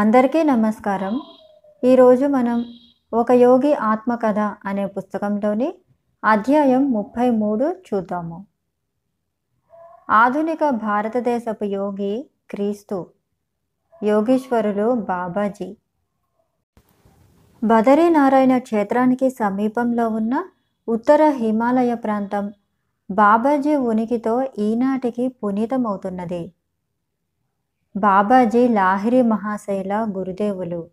అందరికీ నమస్కారం. ఈరోజు మనం ఒక యోగి ఆత్మకథ అనే పుస్తకంలోని అధ్యాయం ముప్పై మూడు చూద్దాము. ఆధునిక భారతదేశపు యోగి క్రీస్తు యోగీశ్వరులు బాబాజీ. బదరీనారాయణ క్షేత్రానికి సమీపంలో ఉన్న ఉత్తర హిమాలయ ప్రాంతం బాబాజీ ఉనికితో ఈనాటికి పునీతమవుతున్నది. బాబాజీ లాహిరి మహాశైల గురుదేవులు.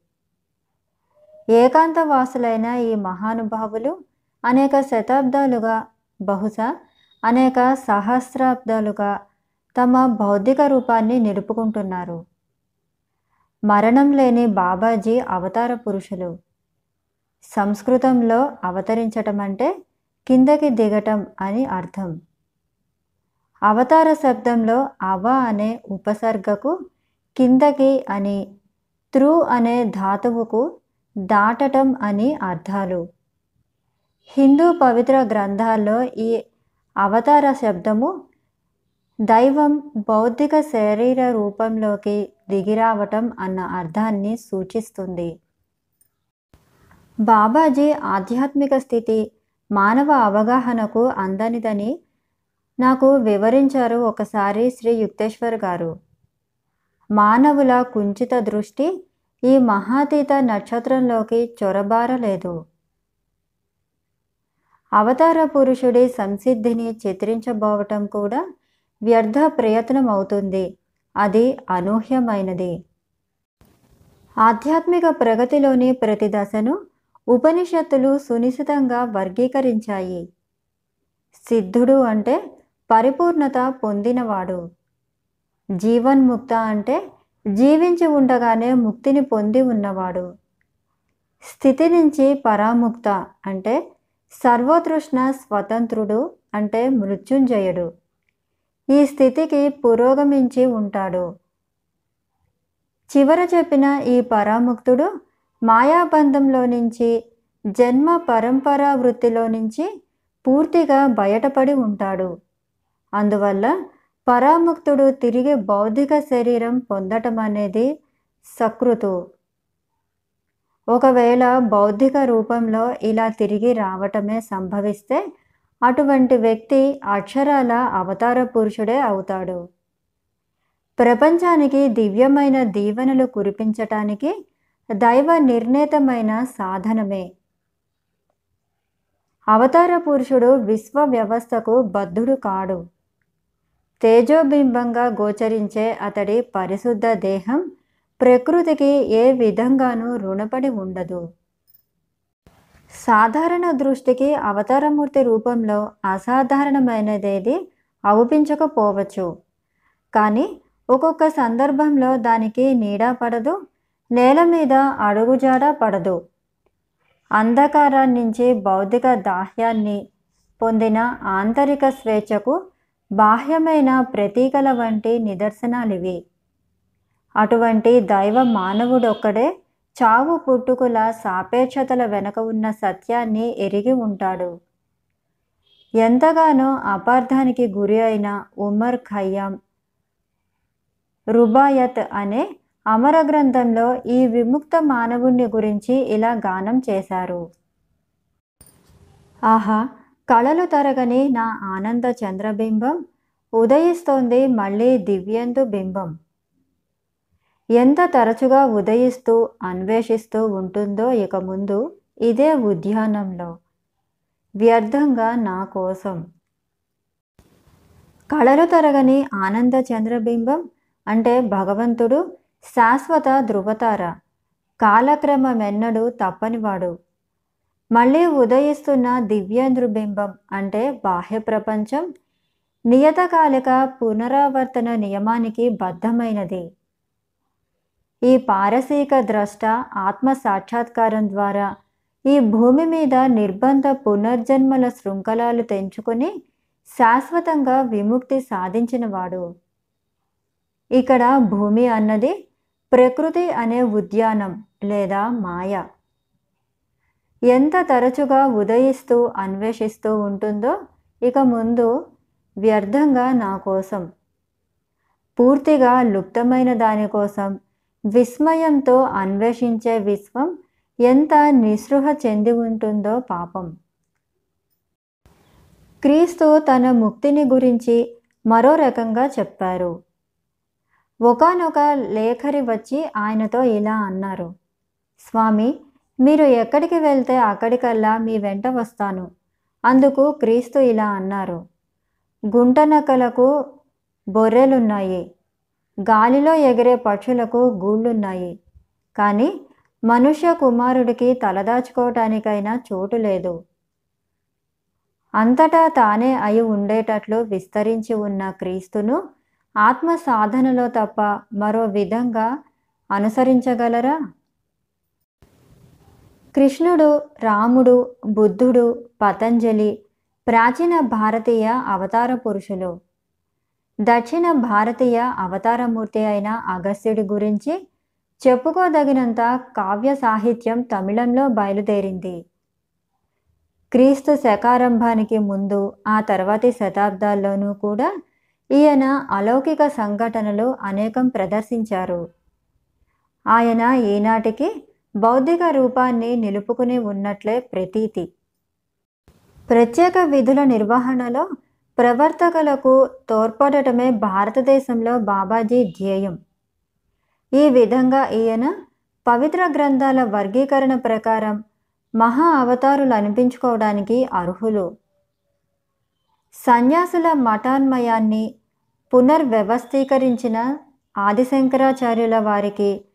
ఏకాంతవాసులైన ఈ మహానుభావులు అనేక శతాబ్దాలుగా బహుశా అనేక సహస్రాబ్దాలుగా తమ భౌతిక రూపాన్ని నిలుపుకుంటున్నారు. మరణం లేని బాబాజీ అవతార పురుషులు. సంస్కృతంలో అవతరించటం అంటే కిందకి దిగటం అని అర్థం. అవతార శబ్దంలో అవ అనే ఉపసర్గకు కిందకి అని త్రూ అనే ధాతువుకు దాటటం అని అర్థాలు. హిందూ పవిత్ర గ్రంథాల్లో ఈ అవతార శబ్దము దైవం భౌతిక శరీర రూపంలోకి దిగిరావటం అన్న అర్థాన్ని సూచిస్తుంది. బాబాజీ ఆధ్యాత్మిక స్థితి మానవ అవగాహనకు అందనిదని నాకు వివరించారు ఒకసారి శ్రీ యుక్తేశ్వర్ గారు. మానవుల కుంచిత దృష్టి ఈ మహాతీత నక్షత్రంలోకి చొరబారలేదు. అవతార పురుషుడి సంసిద్ధిని చిత్రించబోవటం కూడా వ్యర్థ ప్రయత్నం అవుతుంది అది అనూహ్యమైనది. ఆధ్యాత్మిక ప్రగతిలోని ప్రతి దశను ఉపనిషత్తులు సునిశితంగా వర్గీకరించాయి. సిద్ధుడు అంటే పరిపూర్ణత పొందినవాడు. జీవన్ముక్త అంటే జీవించి ఉండగానే ముక్తిని పొంది ఉన్నవాడు. స్థితి నుంచి పరాముక్త అంటే సర్వతృష్ణ స్వతంత్రుడు అంటే మృత్యుంజయుడు. ఈ స్థితికి పురోగమించి ఉంటాడు. చివర చెప్పిన ఈ పరాముక్తుడు మాయాబంధంలో నుంచి జన్మ పరంపరా వృత్తిలో నుంచి పూర్తిగా బయటపడి ఉంటాడు. అందువల్ల పరాముక్తుడు తిరిగి బౌద్ధిక శరీరం పొందటం అనేది సకృతు. ఒకవేళ బౌద్ధిక రూపంలో ఇలా తిరిగి రావటమే సంభవిస్తే అటువంటి వ్యక్తి అక్షరాల అవతార పురుషుడే అవుతాడు. ప్రపంచానికి దివ్యమైన దీవెనలు కురిపించటానికి దైవ నిర్ణీతమైన సాధనమే. అవతార పురుషుడు విశ్వ వ్యవస్థకు బద్ధుడు కాడు. తేజోబింబంగా గోచరించే అతడి పరిశుద్ధ దేహం ప్రకృతికి ఏ విధంగానూ రుణపడి ఉండదు. సాధారణ దృష్టికి అవతారమూర్తి రూపంలో అసాధారణమైనదేది అవుపించకపోవచ్చు. కానీ ఒక్కొక్క సందర్భంలో దానికి నీడ పడదు నేల మీద అడుగుజాడ పడదు. అంధకారాన్నించి భౌతిక దాహ్యాన్ని పొందిన ఆంతరిక స్వేచ్ఛకు బాహ్యమైన ప్రతీకల వంటి నిదర్శనాలివి. అటువంటి దైవ మానవుడొక్కడే చావు పుట్టుకుల సాపేక్షతల వెనక ఉన్న సత్యాన్ని ఎరిగి ఉంటాడు. ఎంతగానో అపార్థానికి గురి అయిన ఉమర్ ఖయ్యాం రుబాయత్ అనే అమర గ్రంథంలో ఈ విముక్త మానవుణ్ణి గురించి ఇలా గానం చేశారు. ఆహా కళలు తరగని నా ఆనంద చంద్రబింబం ఉదయిస్తోంది మళ్ళీ దివ్యందు బింబం. ఎంత తరచుగా ఉదయిస్తూ అన్వేషిస్తూ ఉంటుందో ఇక ముందు ఇదే ఉద్యానంలో. వ్యర్థంగా నా కోసం. కళలు తరగని ఆనంద చంద్రబింబం అంటే భగవంతుడు శాశ్వత ధృవతార కాలక్రమమెన్నడూ తప్పనివాడు. మళ్ళీ ఉదయిస్తున్న దివ్యేంద్రుబింబం అంటే బాహ్య ప్రపంచం నియతకాలిక పునరావర్తన నియమానికి బద్ధమైనది. ఈ పారసీక ద్రష్ట ఆత్మ సాక్షాత్కారం ద్వారా ఈ భూమి మీద నిర్బంధ పునర్జన్మల శృంఖలాలు తెంచుకొని శాశ్వతంగా విముక్తి సాధించినవాడు. ఇక్కడ భూమి అన్నది ప్రకృతి అనే ఉద్యానం లేదా మాయ. ఎంత తరచుగా ఉదయిస్తూ అన్వేషిస్తూ ఉంటుందో ఇక ముందు వ్యర్థంగా నా కోసం పూర్తిగా లుప్తమైన దానికోసం విస్మయంతో అన్వేషించే విశ్వం ఎంత నిస్పృహ చెంది ఉంటుందో పాపం. క్రీస్తు తన ముక్తిని గురించి మరో రకంగా చెప్పారు. ఒకనొక లేఖరి వచ్చి ఆయనతో ఇలా అన్నారు స్వామి మీరు ఎక్కడికి వెళ్తే అక్కడికల్లా మీ వెంట వస్తాను. అందుకు క్రీస్తు ఇలా అన్నారు. గుంటనకలకు బొర్రెలున్నాయి. గాలిలో ఎగిరే పక్షులకు గూళ్ళున్నాయి. కానీ మనుష్య కుమారుడికి తలదాచుకోవటానికైనా చోటు లేదు. అంతటా తానే అయి ఉండేటట్లు విస్తరించి ఉన్న క్రీస్తును ఆత్మ సాధనలో తప్ప మరో విధంగా అనుసరించగలరా? కృష్ణుడు రాముడు బుద్ధుడు పతంజలి ప్రాచీన భారతీయ అవతార పురుషులు. దక్షిణ భారతీయ అవతారమూర్తి అయిన అగస్త్యుడి గురించి చెప్పుకోదగినంత కావ్య సాహిత్యం తమిళంలో బయలుదేరింది. క్రీస్తు శకారంభానికి ముందు ఆ తర్వాతి శతాబ్దాల్లోనూ కూడా ఈయన అలౌకిక సంఘటనలు అనేకం ప్రదర్శించారు. ఆయన ఈనాటికి బౌద్ధిక రూపాన్ని నిలుపుకుని ఉన్నట్లే ప్రతీతి. ప్రత్యేక విధుల నిర్వహణలో ప్రవర్తకులకు తోడ్పడటమే భారతదేశంలో బాబాజీ ధ్యేయం. ఈ విధంగా ఈయన పవిత్ర గ్రంథాల వర్గీకరణ ప్రకారం మహా అవతారులు అనిపించుకోవడానికి అర్హులు. సన్యాసుల మఠాన్మయాన్ని పునర్వ్యవస్థీకరించిన ఆదిశంకరాచార్యుల వారికి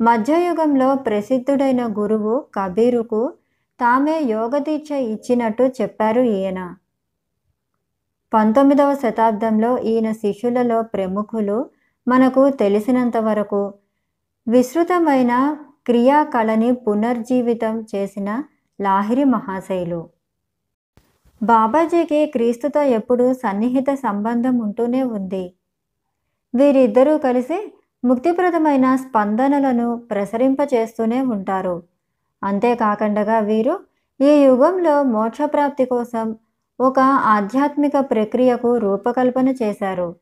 మధ్యయుగంలో ప్రసిద్ధుడైన గురువు కబీరుకు తామే యోగదీక్ష ఇచ్చినట్టు చెప్పారు ఈయన. పంతొమ్మిదవ శతాబ్దంలో ఈయన శిష్యులలో ప్రముఖులు మనకు తెలిసినంత వరకు విస్తృతమైన క్రియాకళని పునర్జీవితం చేసిన లాహిరి మహాశైలు. బాబాజీకి క్రీస్తుతో ఎప్పుడూ సన్నిహిత సంబంధం ఉంటూనే ఉంది. వీరిద్దరూ కలిసి ముక్తిప్రదమైన స్పందనలను ప్రసరింపచేస్తూనే ఉంటారు. అంతేకాకుండా వీరు ఈ యుగంలో మోక్షప్రాప్తి కోసం ఒక ఆధ్యాత్మిక ప్రక్రియకు రూపకల్పన చేశారు.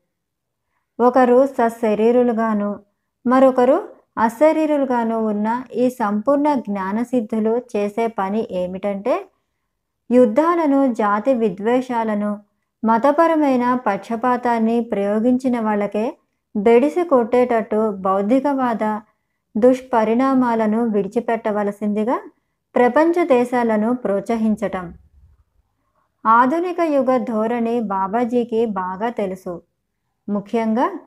ఒకరు సశరీరులుగాను మరొకరు అశరీరులుగాను ఉన్న ఈ సంపూర్ణ జ్ఞానసిద్ధులు చేసే పని ఏమిటంటే యుద్ధాలను జాతి విద్వేషాలను మతపరమైన పక్షపాతాన్ని ప్రయోగించిన వాళ్ళకే బెడిసి కొట్టేటట్టు బౌద్ధికవాద దుష్పరిణామాలను విడిచిపెట్టవలసిందిగా ప్రపంచ దేశాలను ప్రోత్సహించటం. ఆధునిక యుగ ధోరణి బాబాజీకి బాగా తెలుసు. ముఖ్యంగా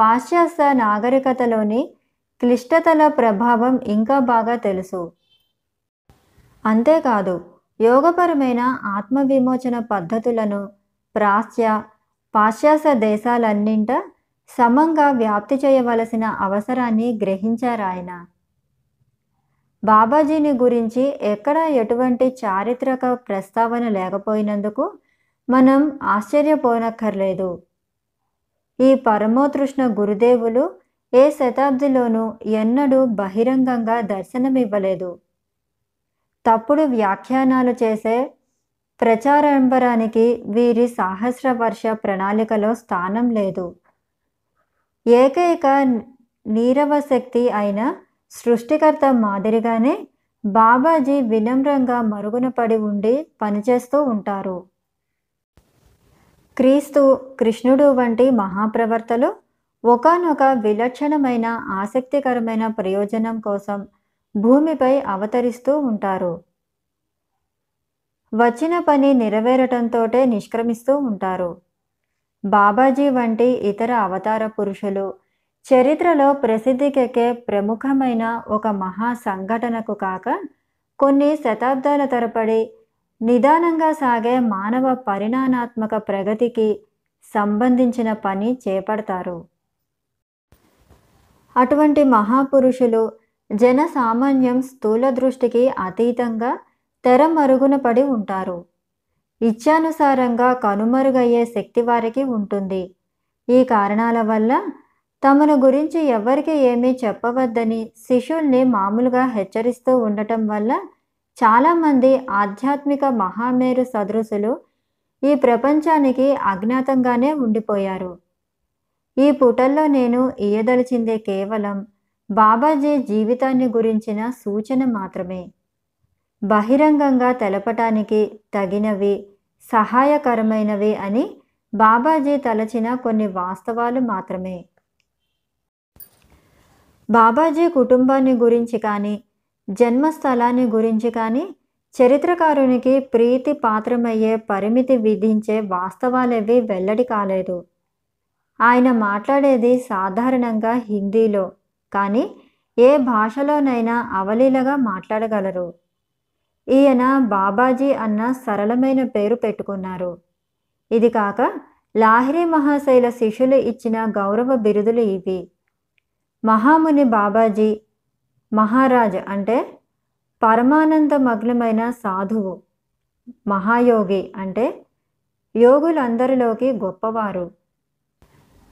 పాశ్చాత్య నాగరికతలోని క్లిష్టతల ప్రభావం ఇంకా బాగా తెలుసు. అంతేకాదు యోగపరమైన ఆత్మవిమోచన పద్ధతులను ప్రాచ్య పాశ్చాత్య దేశాలన్నింట సమంగా వ్యాప్తి చేయవలసిన అవసరాన్ని గ్రహించారాయన బాబాజీని గురించి ఎక్కడా ఎటువంటి చారిత్రక ప్రస్తావన లేకపోయినందుకు మనం ఆశ్చర్యపోనక్కర్లేదు. ఈ పరమోతృష్ణ గురుదేవులు ఏ శతాబ్దిలోనూ ఎన్నడూ బహిరంగంగా దర్శనమివ్వలేదు. తప్పుడు వ్యాఖ్యానాలు చేసే ప్రచారంబరానికి వీరి సహస్ర వర్ష ప్రణాళికలో స్థానం లేదు. ఏకైక నీరవ శక్తి అయిన సృష్టికర్త మాదిరిగానే బాబాజీ వినమ్రంగా మరుగున పడి ఉండి పనిచేస్తూ ఉంటారు. క్రీస్తు కృష్ణుడు వంటి మహాప్రవర్తలు ఒకనొక విలక్షణమైన ఆసక్తికరమైన ప్రయోజనం కోసం భూమిపై అవతరిస్తూ ఉంటారు. వచ్చిన పని నెరవేరటంతోటే నిష్క్రమిస్తూ ఉంటారు. బాబాజీ వంటి ఇతర అవతార పురుషులు చరిత్రలో ప్రసిద్ధికెక్కే ప్రముఖమైన ఒక మహా సంఘటనకు కాక కొన్ని శతాబ్దాల తరపడి నిదానంగా సాగే మానవ పరిణామాత్మక ప్రగతికి సంబంధించిన పని చేపడతారు. అటువంటి మహాపురుషులు జన సామాన్యం స్థూల దృష్టికి అతీతంగా తెర మరుగున పడి ఉంటారు. ఇచ్ఛానుసారంగా కనుమరుగయ్యే శక్తి వారికి ఉంటుంది. ఈ కారణాల వల్ల తమను గురించి ఎవరికి ఏమీ చెప్పవద్దని శిష్యుల్ని మామూలుగా హెచ్చరిస్తూ ఉండటం వల్ల చాలామంది ఆధ్యాత్మిక మహామేరు సదృశులు ఈ ప్రపంచానికి అజ్ఞాతంగానే ఉండిపోయారు. ఈ పుటల్లో నేను ఇయ్యదలిచింది కేవలం బాబాజీ జీవితాన్ని గురించిన సూచన మాత్రమే. బహిరంగంగా తెలపటానికి తగినవి సహాయకరమైనవి అని బాబాజీ తలచిన కొన్ని వాస్తవాలు మాత్రమే. బాబాజీ కుటుంబాన్ని గురించి కానీ జన్మస్థలాన్ని గురించి కానీ చరిత్రకారునికి ప్రీతి పాత్రమయ్యే పరిమితి విధించే వాస్తవాలేవి వెల్లడి కాలేదు. ఆయన మాట్లాడేది సాధారణంగా హిందీలో కానీ ఏ భాషలోనైనా అవలీలగా మాట్లాడగలరు. ఈయన బాబాజీ అన్న సరళమైన పేరు పెట్టుకున్నారు. ఇది కాక లాహిరి మహాశైల శిష్యులు ఇచ్చిన గౌరవ బిరుదులు ఇవి. మహాముని బాబాజీ మహారాజ్ అంటే పరమానందమగ్నమైన సాధువు మహాయోగి అంటే యోగులందరిలోకి గొప్పవారు.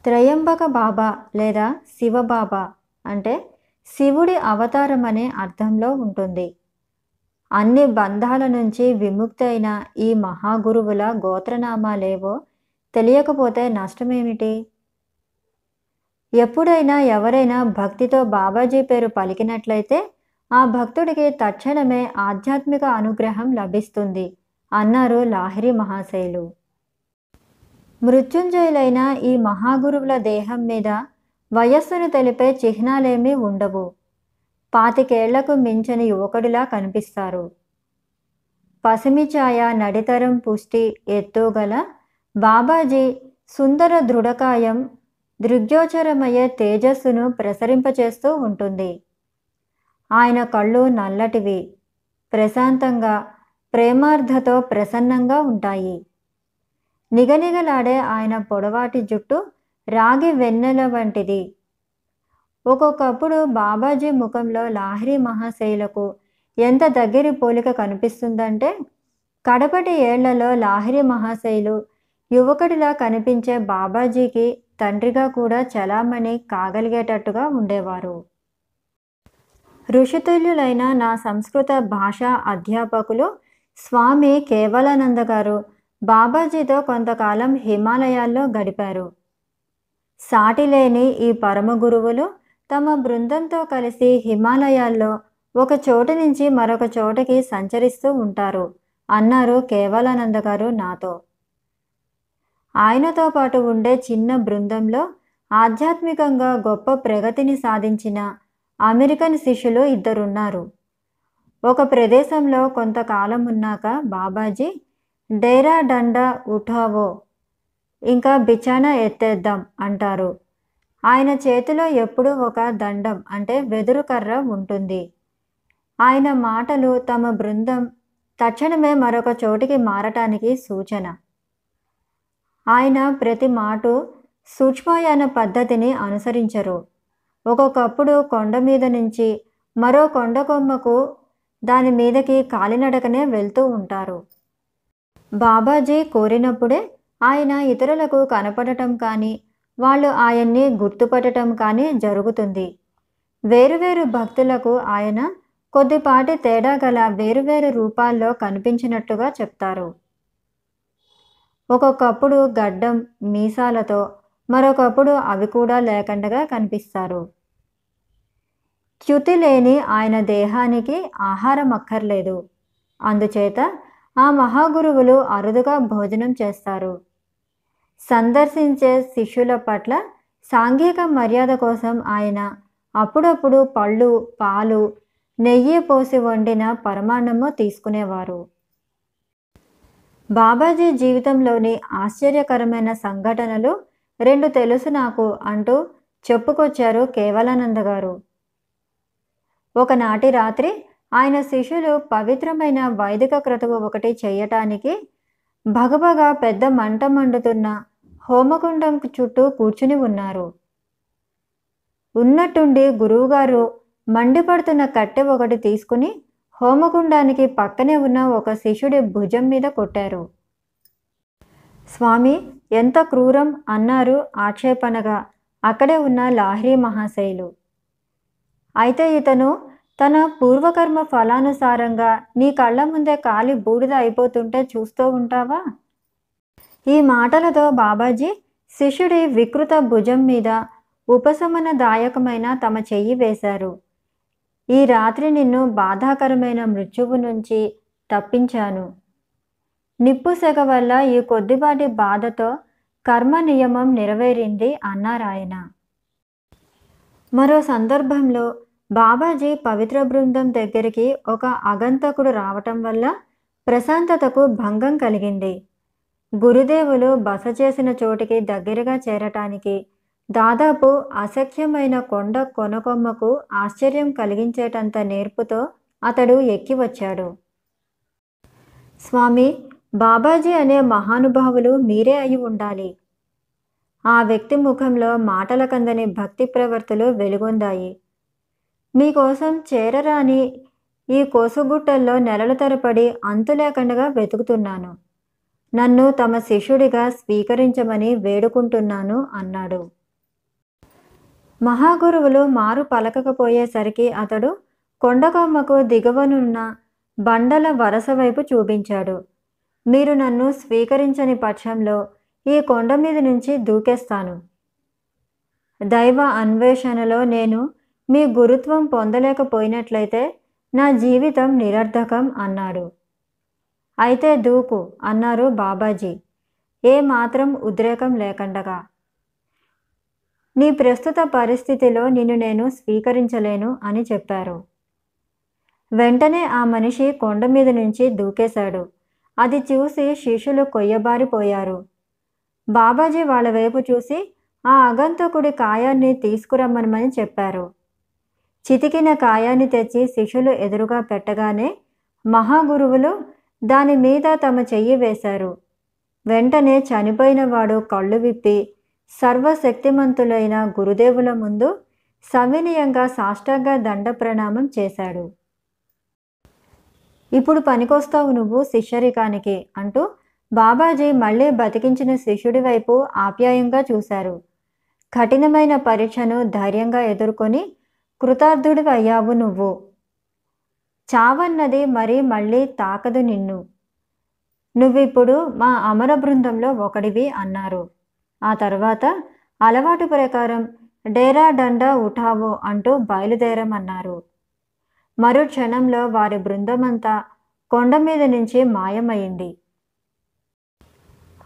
త్రయంబక బాబా లేదా శివబాబా అంటే శివుడి అవతారం అనే అర్థంలో ఉంటుంది. అన్ని బంధాల నుంచి విముక్తైన ఈ మహాగురువుల గోత్రనామాలేవో తెలియకపోతే నష్టమేమిటి? ఎప్పుడైనా ఎవరైనా భక్తితో బాబాజీ పేరు పలికినట్లయితే ఆ భక్తుడికి తక్షణమే ఆధ్యాత్మిక అనుగ్రహం లభిస్తుంది అన్నారు లాహిరి మహాశైలు. మృత్యుంజయులైన ఈ మహాగురువుల దేహం మీద వయస్సును తెలిపే చిహ్నాలేమీ ఉండవు. పాతికేళ్ళకు మించని యువకుడిలా కనిపిస్తారు. పసిమిఛాయ నడితరం పుష్టి ఎత్తుగల బాబాజీ సుందర దృఢకాయం దృగ్యోచరమయ్యే తేజస్సును ప్రసరింపచేస్తూ ఉంటుంది. ఆయన కళ్ళు నల్లటివి ప్రశాంతంగా ప్రేమార్థతో ప్రసన్నంగా ఉంటాయి. నిగనిగలాడే ఆయన పొడవాటి జుట్టు రాగి వెన్నెల వంటిది. ఒక్కొక్కప్పుడు బాబాజీ ముఖంలో లాహిరి మహాశైలకు ఎంత దగ్గరి పోలిక కనిపిస్తుందంటే కడపటి ఏళ్ళలో లాహిరి మహాశైలు యువకుడిలా కనిపించే బాబాజీకి తండ్రిగా కూడా చలామణి కాగలిగేటట్టుగా ఉండేవారు. ఋషితుల్యులైన నా సంస్కృత భాషా అధ్యాపకులు స్వామి కేవలానంద గారు బాబాజీతో కొంతకాలం హిమాలయాల్లో గడిపారు. సాటిలేని ఈ పరమ గురువులు తమ బృందంతో కలిసి హిమాలయాల్లో ఒక చోటు నుంచి మరొక చోటకి సంచరిస్తూ ఉంటారు అన్నారు కేవలానంద గారు నాతో. ఆయనతో పాటు ఉండే చిన్న బృందంలో ఆధ్యాత్మికంగా గొప్ప ప్రగతిని సాధించిన అమెరికన్ శిష్యులు ఇద్దరున్నారు. ఒక ప్రదేశంలో కొంతకాలం ఉన్నాక బాబాజీ డేరా డండా ఉఠావో ఇంకా బిచానా ఎత్తేద్దాం అంటారు. ఆయన చేతిలో ఎప్పుడూ ఒక దండం అంటే వెదురు కర్ర ఉంటుంది. ఆయన మాటలు తమ బృందం తక్షణమే మరొక చోటికి మారటానికి సూచన. ఆయన ప్రతి మాట సూక్ష్మయాన పద్ధతిని అనుసరించరు. ఒక్కొక్కప్పుడు కొండ మీద నుంచి మరో కొండ కొమ్మకు దాని మీదకి కాలినడకనే వెళ్తూ ఉంటారు. బాబాజీ కోరినప్పుడే ఆయన ఇతరులకు కనపడటం కానీ వాళ్ళు ఆయన్ని గుర్తుపట్టడం కానీ జరుగుతుంది. వేరువేరు భక్తులకు ఆయన కొద్దిపాటి తేడా గల వేరువేరు రూపాల్లో కనిపించినట్టుగా చెప్తారు. ఒక్కొక్కప్పుడు గడ్డం మీసాలతో మరొకప్పుడు అవి కూడా లేకుండా కనిపిస్తారు. చ్యుతి లేని ఆయన దేహానికి ఆహారం అక్కర్లేదు. అందుచేత ఆ మహాగురువులు అరుదుగా భోజనం చేస్తారు. సందర్శించే శిష్యుల పట్ల సాంఘిక మర్యాద కోసం ఆయన అప్పుడప్పుడు పళ్ళు పాలు నెయ్యి పోసి వండిన పరమాన్నము తీసుకునేవారు. బాబాజీ జీవితంలోని ఆశ్చర్యకరమైన సంఘటనలు రెండు తెలుసు నాకు అంటూ చెప్పుకొచ్చారు కేవలానంద గారు. ఒకనాటి రాత్రి ఆయన శిష్యులు పవిత్రమైన వైదిక క్రతువు ఒకటి చేయటానికి భగభగా పెద్ద మంట మండుతున్న హోమకుండం చుట్టూ కూర్చుని ఉన్నారు. ఉన్నట్టుండి గురువుగారు మండిపడుతున్న కట్టె ఒకటి తీసుకుని హోమకుండానికి పక్కనే ఉన్న ఒక శిష్యుడి భుజం మీద కొట్టారు. స్వామి ఎంత క్రూరం అన్నారు ఆక్షేపణగా అక్కడే ఉన్న లాహ్రీ మహాశైలు. అయితే ఇతను తన పూర్వకర్మ ఫలానుసారంగా నీ కళ్ళ ముందే కాలి బూడిద అయిపోతుంటే చూస్తూ ఉంటావా? ఈ మాటలతో బాబాజీ శిష్యుడి వికృత భుజం మీద ఉపశమనదాయకమైన తమ చెయ్యి వేశారు. ఈ రాత్రి నిన్ను బాధాకరమైన మృత్యువు నుంచి తప్పించాను. నిప్పు సెగ వల్ల ఈ కొద్దిపాటి బాధతో కర్మ నియమం నెరవేరింది అన్నారాయన. మరో సందర్భంలో బాబాజీ పవిత్ర బృందం దగ్గరికి ఒక అగంతకుడు రావటం వల్ల ప్రశాంతతకు భంగం కలిగింది. గురుదేవులు బస చేసిన చోటికి దగ్గరగా చేరటానికి దాదాపు అసఖ్యమైన కొండ కొనకొమ్మకు ఆశ్చర్యం కలిగించేటంత నేర్పుతో అతడు ఎక్కి వచ్చాడు. స్వామి బాబాజీ అనే మహానుభావులు మీరే అయి ఉండాలి. ఆ వ్యక్తి ముఖంలో మాటల కందని భక్తి ప్రవర్తులు వెలుగొందాయి. మీకోసం చేరరాని ఈ కోసుగుట్టల్లో నెలల తరపడి అంతులేకుండా వెతుకుతున్నాను. నన్ను తమ శిష్యుడిగా స్వీకరించమని వేడుకుంటున్నాను అన్నాడు. మహాగురువులు మారు పలకకపోయేసరికి అతడు కొండకొమ్మకు దిగువనున్న బండల వరస వైపు చూపించాడు. మీరు నన్ను స్వీకరించని పక్షంలో ఈ కొండ మీద నుంచి దూకేస్తాను. దైవ అన్వేషణలో నేను మీ గురుత్వం పొందలేకపోయినట్లయితే నా జీవితం నిరర్ధకం అన్నాడు. అయితే దూకు అన్నారు బాబాజీ. ఏ మాత్రం ఉద్రేకం లేకుండగా. నీ ప్రస్తుత పరిస్థితిలో నిన్ను నేను స్వీకరించలేను అని చెప్పారు. వెంటనే ఆ మనిషి కొండ మీద నుంచి దూకేశాడు. అది చూసి శిష్యులు కొయ్యబారిపోయారు. బాబాజీ వాళ్ళ వైపు చూసి ఆ అగంతకుడి కాయాన్ని తీసుకురమ్మనమని చెప్పారు. చితికిన కాయాన్ని తెచ్చి శిష్యులు ఎదురుగా పెట్టగానే మహాగురువులు దాని మీద తమ చెయ్యి వేశారు. వెంటనే చనిపోయిన వాడు కళ్ళు విప్పి సర్వశక్తిమంతులైన గురుదేవుల ముందు సవినయంగా సాష్టాంగ దండ ప్రణామం చేశాడు. ఇప్పుడు పనికొస్తావు నువ్వు శిష్యరికానికి అంటూ బాబాజీ మళ్ళీ బతికించిన శిష్యుడి వైపు ఆప్యాయంగా చూశారు. కఠినమైన పరీక్షను ధైర్యంగా ఎదుర్కొని కృతార్థుడి అయ్యావు నువ్వు. చావన్నది మరీ మళ్ళీ తాకదు నిన్ను. నువ్విప్పుడు మా అమర బృందంలో ఒకడివి అన్నారు. ఆ తర్వాత అలవాటు ప్రకారం డేరా డండా ఉఠావో అంటూ బయలుదేరమన్నారు. మరో క్షణంలో వారి బృందమంతా కొండ మీద నుంచి మాయమైంది.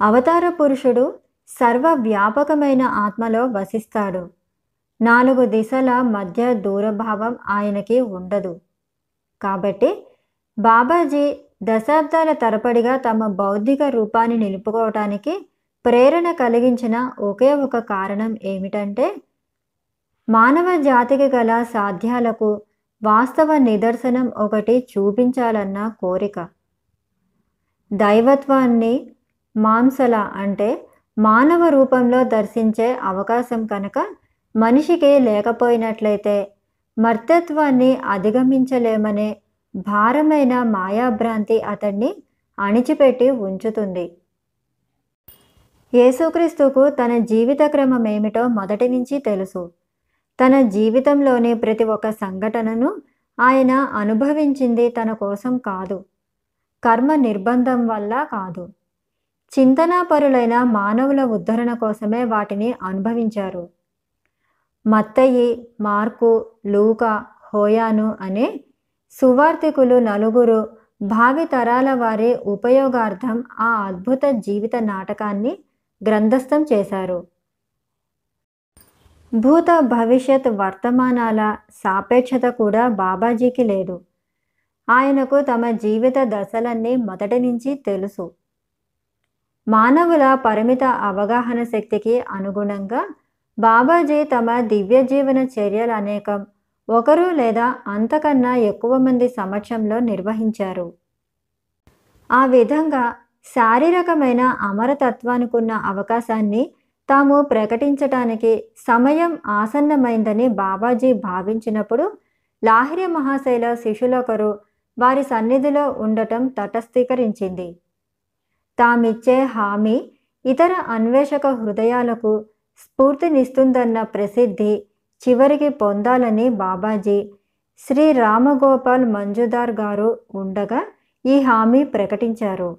అవతార పురుషుడు సర్వ వ్యాపకమైన ఆత్మలో వసిస్తాడు. నాలుగు దిశల మధ్య దూరభావం ఆయనకి ఉండదు. కాబట్టి బాబాజీ దశాబ్దాల తరపడిగా తమ బౌద్ధిక రూపాన్ని నిలుపుకోవటానికి ప్రేరణ కలిగించిన ఒకే ఒక కారణం ఏమిటంటే మానవ జాతికి గల సాధ్యాలకు వాస్తవ నిదర్శనం ఒకటి చూపించాలన్న కోరిక. దైవత్వాన్ని మాంసల అంటే మానవ రూపంలో దర్శించే అవకాశం కనుక మనిషికి లేకపోయినట్లయితే మర్తత్వాన్ని అధిగమించలేమనే భారమైన మాయాభ్రాంతి అతన్ని అణిచిపెట్టి ఉంచుతుంది. యేసుక్రీస్తుకు తన జీవిత క్రమం ఏమిటో మొదటి నుంచి తెలుసు. తన జీవితంలోని ప్రతి ఒక్క సంఘటనను ఆయన అనుభవించింది తన కోసం కాదు. కర్మ నిర్బంధం వల్ల కాదు. చింతనాపరులైన మానవుల ఉద్ధరణ కోసమే వాటిని అనుభవించారు. మత్తయి మార్కు లూకా హోయాను అనే సువార్థికులు నలుగురు భావి తరాల వారి ఉపయోగార్థం ఆ అద్భుత జీవిత నాటకాన్ని గ్రంథస్థం చేశారు. భూత భవిష్యత్ వర్తమానాల సాపేక్షత కూడా బాబాజీకి లేదు. ఆయనకు తమ జీవిత దశలన్నీ మొదటి నుంచి తెలుసు. మానవుల పరిమిత అవగాహన శక్తికి అనుగుణంగా బాబాజీ తమ దివ్య జీవన చర్యలు అనేకం. ఒకరు లేదా అంతకన్నా ఎక్కువ మంది సమక్షంలో నిర్వహించారు. ఆ విధంగా శారీరకమైన అమరతత్వానికున్న అవకాశాన్ని తాము ప్రకటించటానికి సమయం ఆసన్నమైందని బాబాజీ భావించినప్పుడు లాహిరి మహాశైల శిష్యులొకరు వారి సన్నిధిలో ఉండటం తటస్థీకరించింది. తామిచ్చే హామీ ఇతర అన్వేషక హృదయాలకు స్ఫూర్తినిస్తుందన్న ప్రసిద్ధి చివరికి పొందాలని బాబాజీ. శ్రీ రామగోపాల్ మంజుదార్ గారు ఉండగా ఈ హామీ ప్రకటించారు.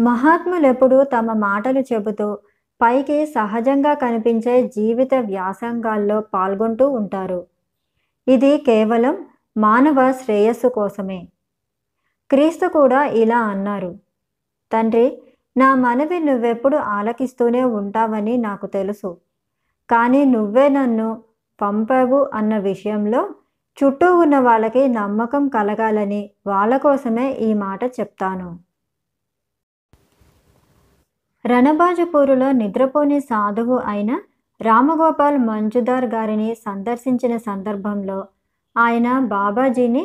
మహాత్ములెప్పుడు తమ మాటలు చెబుతూ పైకి సహజంగా కనిపించే జీవిత వ్యాసంగాల్లో పాల్గొంటూ ఉంటారు. ఇది కేవలం మానవ శ్రేయస్సు కోసమే. క్రీస్తు కూడా ఇలా అన్నారు. తండ్రి నా మనవి నువ్వెప్పుడు ఆలకిస్తూనే ఉంటావని నాకు తెలుసు. కానీ నువ్వే నన్ను పంపావు అన్న విషయంలో చుట్టూ ఉన్న వాళ్ళకి నమ్మకం కలగాలని వాళ్ళ కోసమే ఈ మాట చెప్తాను. రణబాజపూరులో నిద్రపోని సాధువు అయిన రామగోపాల్ మంజుదార్ గారిని సందర్శించిన సందర్భంలో ఆయన బాబాజీని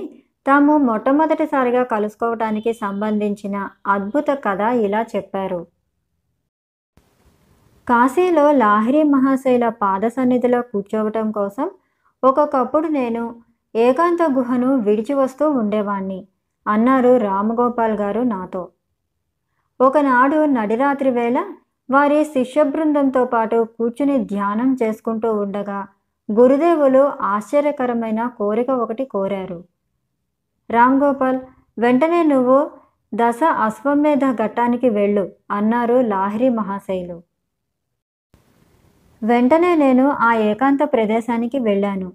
తాము మొట్టమొదటిసారిగా కలుసుకోవటానికి సంబంధించిన అద్భుత కథ ఇలా చెప్పారు. కాశీలో లాహిరి మహాశైల పాద సన్నిధిలో కూర్చోవటం కోసం ఒక్కొక్కప్పుడు నేను ఏకాంత గుహను విడిచి వస్తూ ఉండేవాణ్ణి అన్నారు రామగోపాల్ గారు నాతో. ఒకనాడు నడిరాత్రి వేళ వారి శిష్య బృందంతో పాటు కూర్చుని ధ్యానం చేసుకుంటూ ఉండగా గురుదేవులు ఆశ్చర్యకరమైన కోరిక ఒకటి కోరారు. రామ్ గోపాల్ వెంటనే నువ్వు దశ అశ్వమేధ ఘట్టానికి వెళ్ళు అన్నారు లాహిరి మహాశైలు. వెంటనే నేను ఆ ఏకాంత ప్రదేశానికి వెళ్ళాను.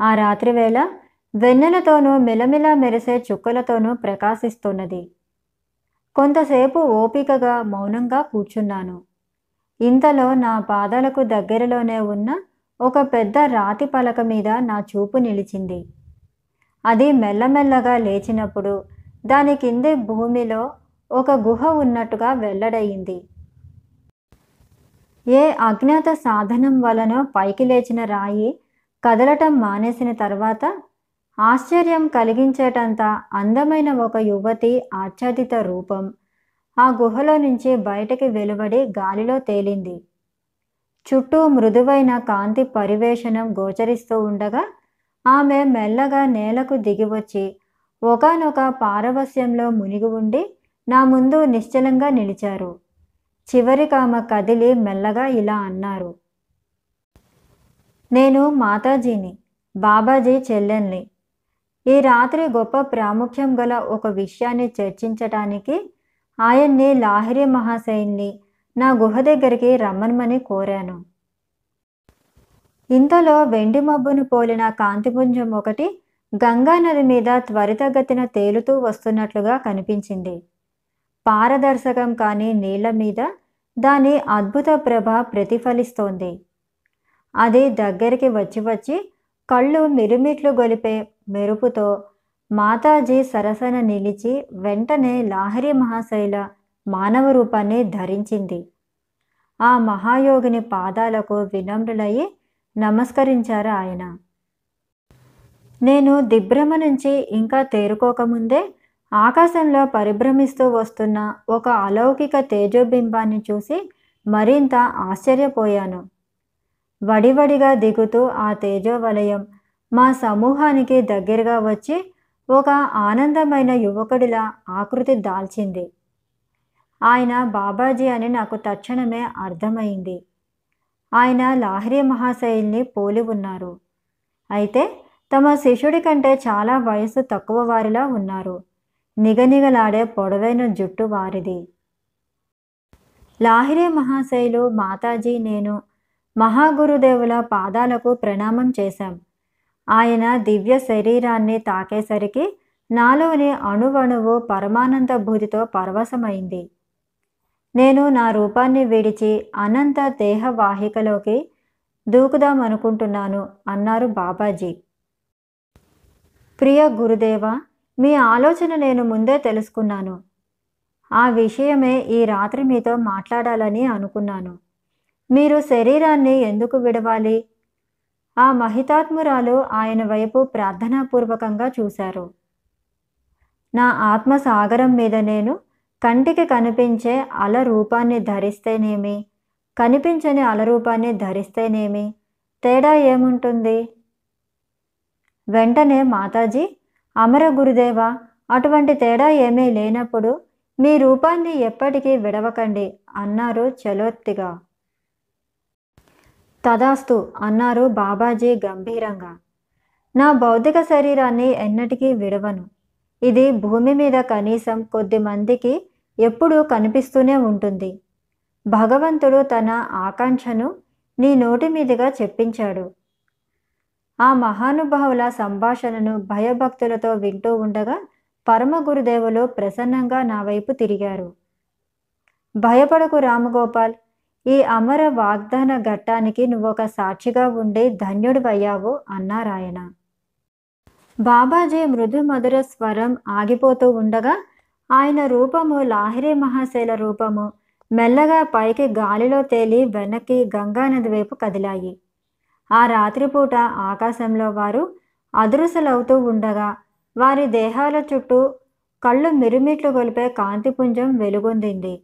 ఆ రాత్రివేళ వెన్నెలతోనూ మిలమిల మెరిసే చుక్కలతోనూ ప్రకాశిస్తున్నది. కొంతసేపు ఓపికగా మౌనంగా కూర్చున్నాను. ఇంతలో నా పాదాలకు దగ్గరలోనే ఉన్న ఒక పెద్ద రాతి పలక మీద నా చూపు నిలిచింది. అది మెల్లమెల్లగా లేచినప్పుడు దాని కింది భూమిలో ఒక గుహ ఉన్నట్టుగా వెల్లడయింది. ఏ అజ్ఞాత సాధనం వలన పైకి లేచిన రాయి కదలటం మానేసిన తర్వాత ఆశ్చర్యం కలిగించేటంత అందమైన ఒక యువతి ఆచ్ఛాదిత రూపం ఆ గుహలో నుంచి బయటకి వెలువడి గాలిలో తేలింది. చుట్టూ మృదువైన కాంతి పరివేషణం గోచరిస్తూ ఉండగా ఆమె మెల్లగా నేలకు దిగివచ్చి ఒకనొక పారవస్యంలో మునిగి ఉండి నా ముందు నిశ్చలంగా నిలిచారు. చివరికామె కదిలి మెల్లగా ఇలా అన్నారు. నేను మాతాజీని బాబాజీ చెల్లెల్ని. ఈ రాత్రి గొప్ప ప్రాముఖ్యం గల ఒక విషయాన్ని చర్చించటానికి ఆయన్ని లాహిరి మహాశయుల్ని నా గుహ దగ్గరికి రమ్మనమని కోరాను. ఇంతలో వెండి మబ్బును పోలిన కాంతిపుంజం ఒకటి గంగా నది మీద త్వరితగతిన తేలుతూ వస్తున్నట్లుగా కనిపించింది. పారదర్శకం కాని నీళ్ళ మీద దాని అద్భుత ప్రభ ప్రతిఫలిస్తోంది. అది దగ్గరికి వచ్చి వచ్చి కళ్ళు మిరుమిట్లు గొలిపే మెరుపుతో మాతాజీ సరసన నిలిచి వెంటనే లాహరి మహాశైల మానవ రూపాన్ని ధరించింది. ఆ మహాయోగిని పాదాలకు వినమ్రులయ్యి నమస్కరించారు ఆయన? నేను దిభ్రమ నుంచి ఇంకా తేరుకోకముందే ఆకాశంలో పరిభ్రమిస్తూ వస్తున్న ఒక అలౌకిక తేజోబింబాన్ని చూసి మరింత ఆశ్చర్యపోయాను. వడివడిగా దిగుతూ ఆ తేజోవలయం మా సమూహానికి దగ్గరగా వచ్చి ఒక ఆనందమైన యువకుడిలా ఆకృతి దాల్చింది. ఆయన బాబాజీ అని నాకు తక్షణమే అర్థమైంది. ఆయన లాహిరి మహాశైల్ని పోలి ఉన్నారు. అయితే తమ శిష్యుడి కంటే చాలా వయసు తక్కువ వారిలా ఉన్నారు. నిగనిగలాడే పొడవైన జుట్టు వారిది. లాహిరి మహాశైలు మాతాజీ నేను మహాగురుదేవుల పాదాలకు ప్రణామం చేశాం. ఆయన దివ్య శరీరాన్ని తాకేసరికి నాలోని అణువణువు పరమానంద భూతితో పరవశమైంది. నేను నా రూపాన్ని విడిచి అనంత దేహవాహికలోకి దూకుదామనుకుంటున్నాను అన్నారు బాబాజీ. ప్రియ గురుదేవ మీ ఆలోచన నేను ముందే తెలుసుకున్నాను. ఆ విషయమే ఈ రాత్రి మీతో మాట్లాడాలని అనుకున్నాను. మీరు శరీరాన్ని ఎందుకు విడవాలి? ఆ మహితాత్మురాలు ఆయన వైపు ప్రార్థనాపూర్వకంగా చూశారు. నా ఆత్మ సాగరం మీద నేను కంటికి కనిపించే అల రూపాన్ని ధరిస్తేనేమి? కనిపించని అల రూపాన్ని ధరిస్తేనేమి? తేడా ఏముంటుంది? వెంటనే మాతాజీ అమర గురుదేవ అటువంటి తేడా ఏమీ లేనప్పుడు మీ రూపాన్ని ఎప్పటికీ విడవకండి అన్నారు చలోత్తిగా. తదాస్తు అన్నారు బాబాజీ గంభీరంగా. నా భౌతిక శరీరాన్ని ఎన్నటికీ విడవను. ఇది భూమి మీద కనీసం కొద్ది మందికి ఎప్పుడూ కనిపిస్తూనే ఉంటుంది. భగవంతుడు తన ఆకాంక్షను నీ నోటి మీదుగా చెప్పించాడు. ఆ మహానుభావుల సంభాషణను భయభక్తులతో వింటూ ఉండగా పరమగురుదేవులు ప్రసన్నంగా నా వైపు తిరిగారు. భయపడకు రామగోపాల్ ఈ అమర వాగ్దాన ఘట్టానికి నువ్వొక సాక్షిగా ఉండి ధన్యుడివయ్యావు అన్నారాయన బాబాజీ మృదు మధుర స్వరం ఆగిపోతూ ఉండగా ఆయన రూపము లాహిరి మహాశైల రూపము. మెల్లగా పైకి గాలిలో తేలి వెనక్కి గంగానది వైపు కదిలాయి. ఆ రాత్రిపూట ఆకాశంలో వారు అదృశ్యలవుతూ ఉండగా వారి దేహాల చుట్టూ కళ్ళు మిరుమిట్లు గొలిపే కాంతిపుంజం వెలుగొందింది.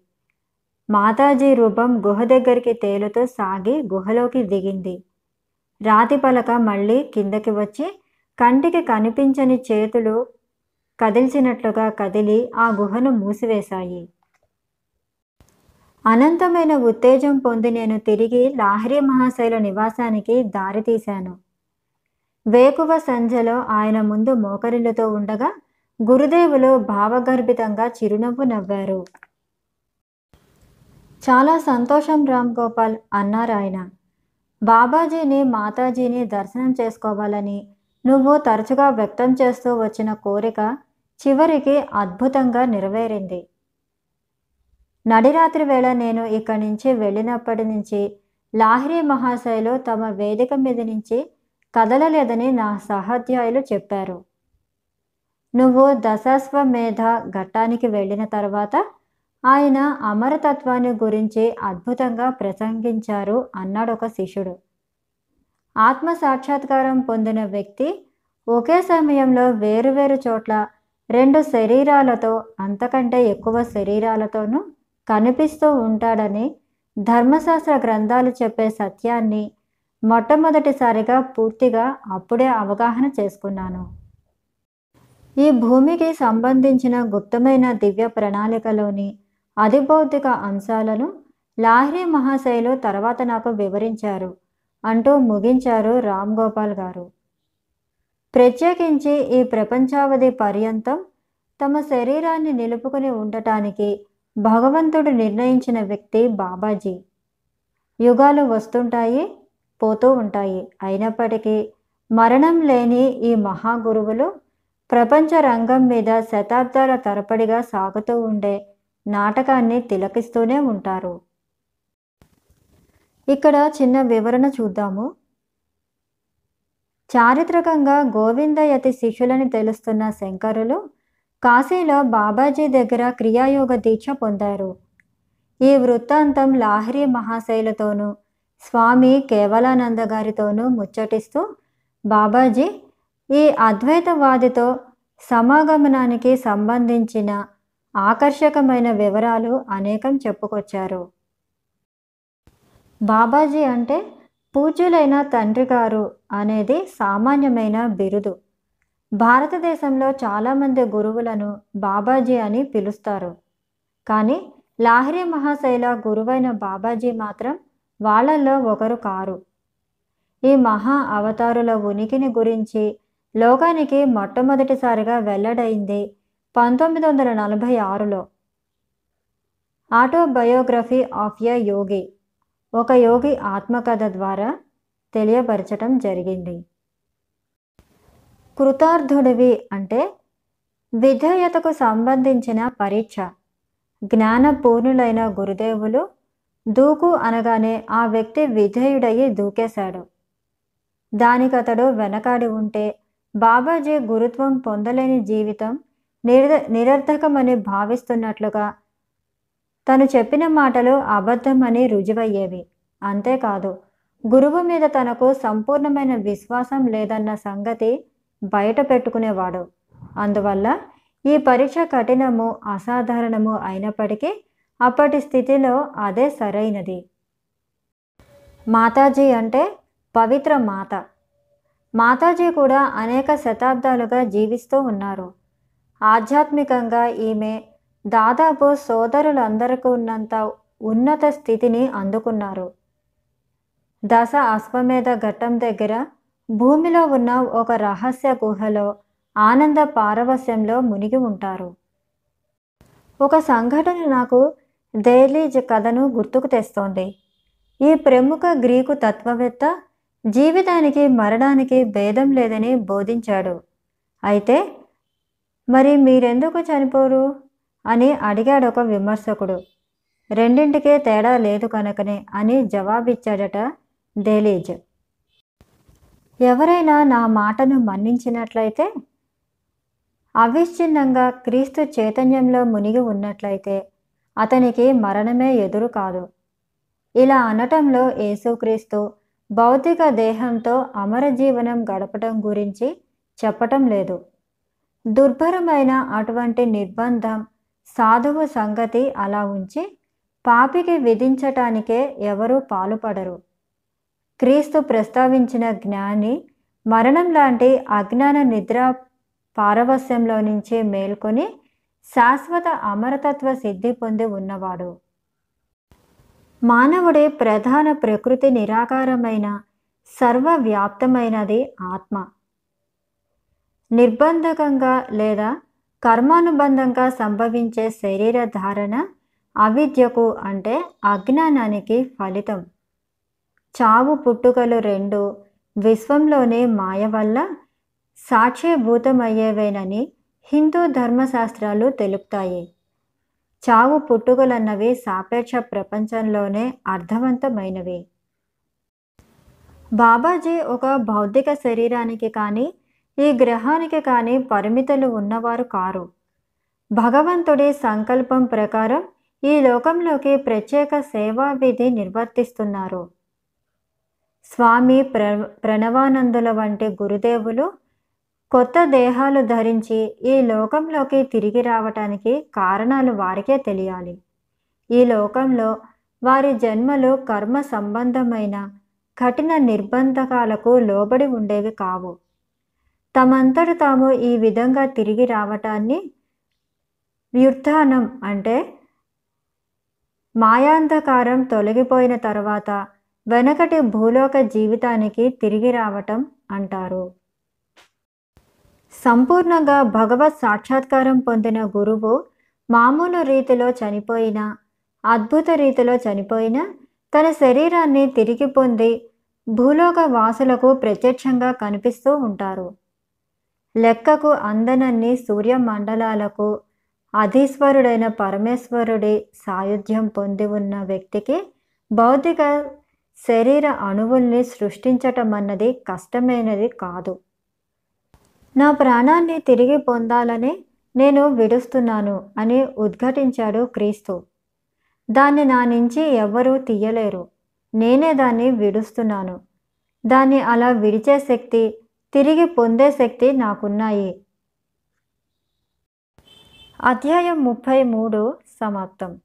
మాతాజీ రూపం గుహ దగ్గరికి తేలుతూ సాగి గుహలోకి దిగింది. రాతి పలక మళ్ళీ కిందకి వచ్చి కంటికి కనిపించని చేతులు కదిల్చినట్లుగా కదిలి ఆ గుహను మూసివేశాయి. అనంతమైన ఉత్తేజం పొంది నేను తిరిగి లాహరి మహాశైల నివాసానికి దారి తీశాను. వేకువ సంధ్యలో ఆయన ముందు మోకరిల్లుతో ఉండగా గురుదేవులు భావగర్భితంగా చిరునవ్వు నవ్వారు. చాలా సంతోషం రామ్ గోపాల్ అన్నారు ఆయన. బాబాజీని మాతాజీని దర్శనం చేసుకోవాలని నువ్వు తరచుగా వ్యక్తం చేస్తూ వచ్చిన కోరిక చివరికి అద్భుతంగా నెరవేరింది. నడిరాత్రి వేళ నేను ఇక్కడి నుంచి వెళ్ళినప్పటి నుంచి లాహిరి మహాశైలు తమ వేదిక మీద నుంచి కదలలేదని నా సహాధ్యాయులు చెప్పారు. నువ్వు దశాశ్వమేధ ఘట్టానికి వెళ్ళిన తర్వాత ఆయన అమరతత్వాన్ని గురించి అద్భుతంగా ప్రసంగించారు అన్నాడు ఒక శిష్యుడు. ఆత్మ సాక్షాత్కారం పొందిన వ్యక్తి ఒకే సమయంలో వేరువేరు చోట్ల రెండు శరీరాలతో అంతకంటే ఎక్కువ శరీరాలతోనూ కనిపిస్తూ ఉంటాడని ధర్మశాస్త్ర గ్రంథాలు చెప్పే సత్యాన్ని మొట్టమొదటిసారిగా పూర్తిగా అప్పుడే అవగాహన చేసుకున్నాను. ఈ భూమికి సంబంధించిన గుప్తమైన దివ్య ప్రణాళికలోని అధిభౌతిక అంశాలను లాహ్రీ మహాశైలు తర్వాత నాకు వివరించారు. అంటూ ముగించారు రామ్ గోపాల్ గారు. ప్రత్యేకించి ఈ ప్రపంచావధి పర్యంతం తమ శరీరాన్ని నిలుపుకుని ఉండటానికి భగవంతుడు నిర్ణయించిన వ్యక్తి బాబాజీ. యుగాలు వస్తుంటాయి పోతూ ఉంటాయి. అయినప్పటికీ మరణం లేని ఈ మహాగురువులు ప్రపంచ రంగం మీద శతాబ్దాల తరపడిగా సాగుతూ ఉండే నాటకాన్ని తిలకిస్తూనే ఉంటారు. ఇక్కడ చిన్న వివరణ చూద్దాము. చారిత్రకంగా గోవిందయతి శిష్యులని తెలుస్తున్న శంకరులు కాశీలో బాబాజీ దగ్గర క్రియాయోగ దీక్ష పొందారు. ఈ వృత్తాంతం లాహిరి మహాశైలతోనూ స్వామి కేవలానంద గారితోనూ ముచ్చటిస్తూ బాబాజీ ఈ అద్వైతవాదితో సమాగమనానికి సంబంధించిన ఆకర్షకమైన వివరాలు అనేకం చెప్పుకొచ్చారు. బాబాజీ అంటే పూజ్యులైన తండ్రి గారు అనేది సామాన్యమైన బిరుదు. భారతదేశంలో చాలామంది గురువులను బాబాజీ అని పిలుస్తారు. కానీ లాహిరి మహాశైల గురువైన బాబాజీ మాత్రం వాళ్ళల్లో ఒకరు కారు. ఈ మహా అవతారుల ఉనికిని గురించి లోకానికి మొట్టమొదటిసారిగా వెల్లడైంది పంతొమ్మిది వందల నలభై ఆరులో. Autobiography of a yogi. ఒక యోగి ఆత్మకథ ద్వారా తెలియపరచటం జరిగింది. కృతార్థుడివి అంటే విధేయతకు సంబంధించిన పరీక్ష. జ్ఞానపూర్ణులైన గురుదేవులు దూకు అనగానే ఆ వ్యక్తి విధేయుడయ్యి దూకేశాడు. దానికతడు వెనకాడి ఉంటే బాబాజీ గురుత్వం పొందలేని జీవితం నిర నిరర్థకమని భావిస్తున్నట్లుగా తను చెప్పిన మాటలు అబద్ధమని రుజువయ్యేవి. అంతేకాదు గురువు మీద తనకు సంపూర్ణమైన విశ్వాసం లేదన్న సంగతి బయట పెట్టుకునేవాడు. అందువల్ల ఈ పరీక్ష కఠినము అసాధారణము అయినప్పటికీ అప్పటి స్థితిలో అదే సరైనది. మాతాజీ అంటే పవిత్ర మాత. మాతాజీ కూడా అనేక శతాబ్దాలుగా జీవిస్తూ ఉన్నారు. ఆధ్యాత్మికంగా ఈమె దాదాపు సోదరులందరికీ ఉన్నంత ఉన్నత స్థితిని అందుకున్నారు. దశ అశ్వమేధ ఘట్టం దగ్గర భూమిలో ఉన్న ఒక రహస్య గుహలో ఆనంద పారవస్యంలో మునిగి ఉంటారు. ఒక సంఘటన నాకు దేలీజ్ కథను గుర్తుకు తెస్తోంది. ఈ ప్రముఖ గ్రీకు తత్వవేత్త జీవితానికి మరణానికి భేదం లేదని బోధించాడు. అయితే మరి మీరెందుకు చనిపోరు? అని అడిగాడు ఒక విమర్శకుడు. రెండింటికే తేడా లేదు కనుకనే అని జవాబిచ్చాడట దేలీజ్. ఎవరైనా నా మాటను మన్నించినట్లయితే? అవిచ్ఛిన్నంగా క్రీస్తు చైతన్యంలో మునిగి ఉన్నట్లయితే అతనికి మరణమే ఎదురు కాదు. ఇలా అనటంలో యేసుక్రీస్తు భౌతిక దేహంతో అమర జీవనం గడపడం గురించి చెప్పటం లేదు. దుర్భరమైన అటువంటి నిర్బంధం సాధువు సంగతి అలా ఉంచి పాపికి విధించటానికే ఎవరూ పాలుపడరు. క్రీస్తు ప్రస్తావించిన జ్ఞాని మరణం లాంటి అజ్ఞాన నిద్ర పారవస్యంలో నుంచి మేల్కొని శాశ్వత అమరతత్వ సిద్ధి పొంది ఉన్నవాడు. మానవుడి ప్రధాన ప్రకృతి నిరాకారమైన సర్వవ్యాప్తమైనది ఆత్మ. నిర్బంధకంగా లేదా కర్మానుబంధంగా సంభవించే శరీర ధారణ అవిద్యకు అంటే అజ్ఞానానికి ఫలితం. చావు పుట్టుకలు రెండు విశ్వంలోని మాయ వల్ల సాక్ష్యభూతమయ్యేవేనని హిందూ ధర్మశాస్త్రాలు తెలుపుతాయి. చావు పుట్టుకలన్నవి సాపేక్ష ప్రపంచంలోనే అర్థవంతమైనవి. బాబాజీ ఒక భౌతిక శరీరానికి కానీ ఈ గ్రహానికి కానీ పరిమితులు ఉన్నవారు కారు. భగవంతుడి సంకల్పం ప్రకారం ఈ లోకంలోకి ప్రత్యేక సేవా విధి నిర్వర్తిస్తున్నారు. స్వామి ప్ర ప్రణవానందుల వంటి గురుదేవులు కొత్త దేహాలు ధరించి ఈ లోకంలోకి తిరిగి రావటానికి కారణాలు వారికే తెలియాలి. ఈ లోకంలో వారి జన్మలు కర్మ సంబంధమైన కఠిన నిర్బంధకాలకు లోబడి ఉండేవి కావు. తమంతట తాము ఈ విధంగా తిరిగి రావటాన్ని వ్యుత్థానం అంటే మాయాంధకారం తొలగిపోయిన తర్వాత వెనకటి భూలోక జీవితానికి తిరిగి రావటం అంటారు. సంపూర్ణంగా భగవత్ సాక్షాత్కారం పొందిన గురువు మామూలు రీతిలో చనిపోయినా అద్భుత రీతిలో చనిపోయినా తన శరీరాన్ని తిరిగి పొంది భూలోక వాసులకు ప్రత్యక్షంగా కనిపిస్తూ ఉంటారు. లెక్కకు అందనన్ని సూర్యమండలాలకు అధీశ్వరుడైన పరమేశ్వరుడి సాయుధ్యం పొంది ఉన్న వ్యక్తికి భౌతిక శరీర అణువుల్ని సృష్టించటం అన్నది కష్టమైనది కాదు. నా ప్రాణాన్ని తిరిగి పొందాలని నేను విడుస్తున్నాను అని ఉద్ఘాటించాడు క్రీస్తు. దాన్ని నా నుంచి ఎవ్వరూ తీయలేరు. నేనే దాన్ని విడుస్తున్నాను. దాన్ని అలా విడిచే శక్తి తిరిగి పొందే శక్తి నాకున్నాయి. అధ్యాయం ముప్పై మూడు సమాప్తం.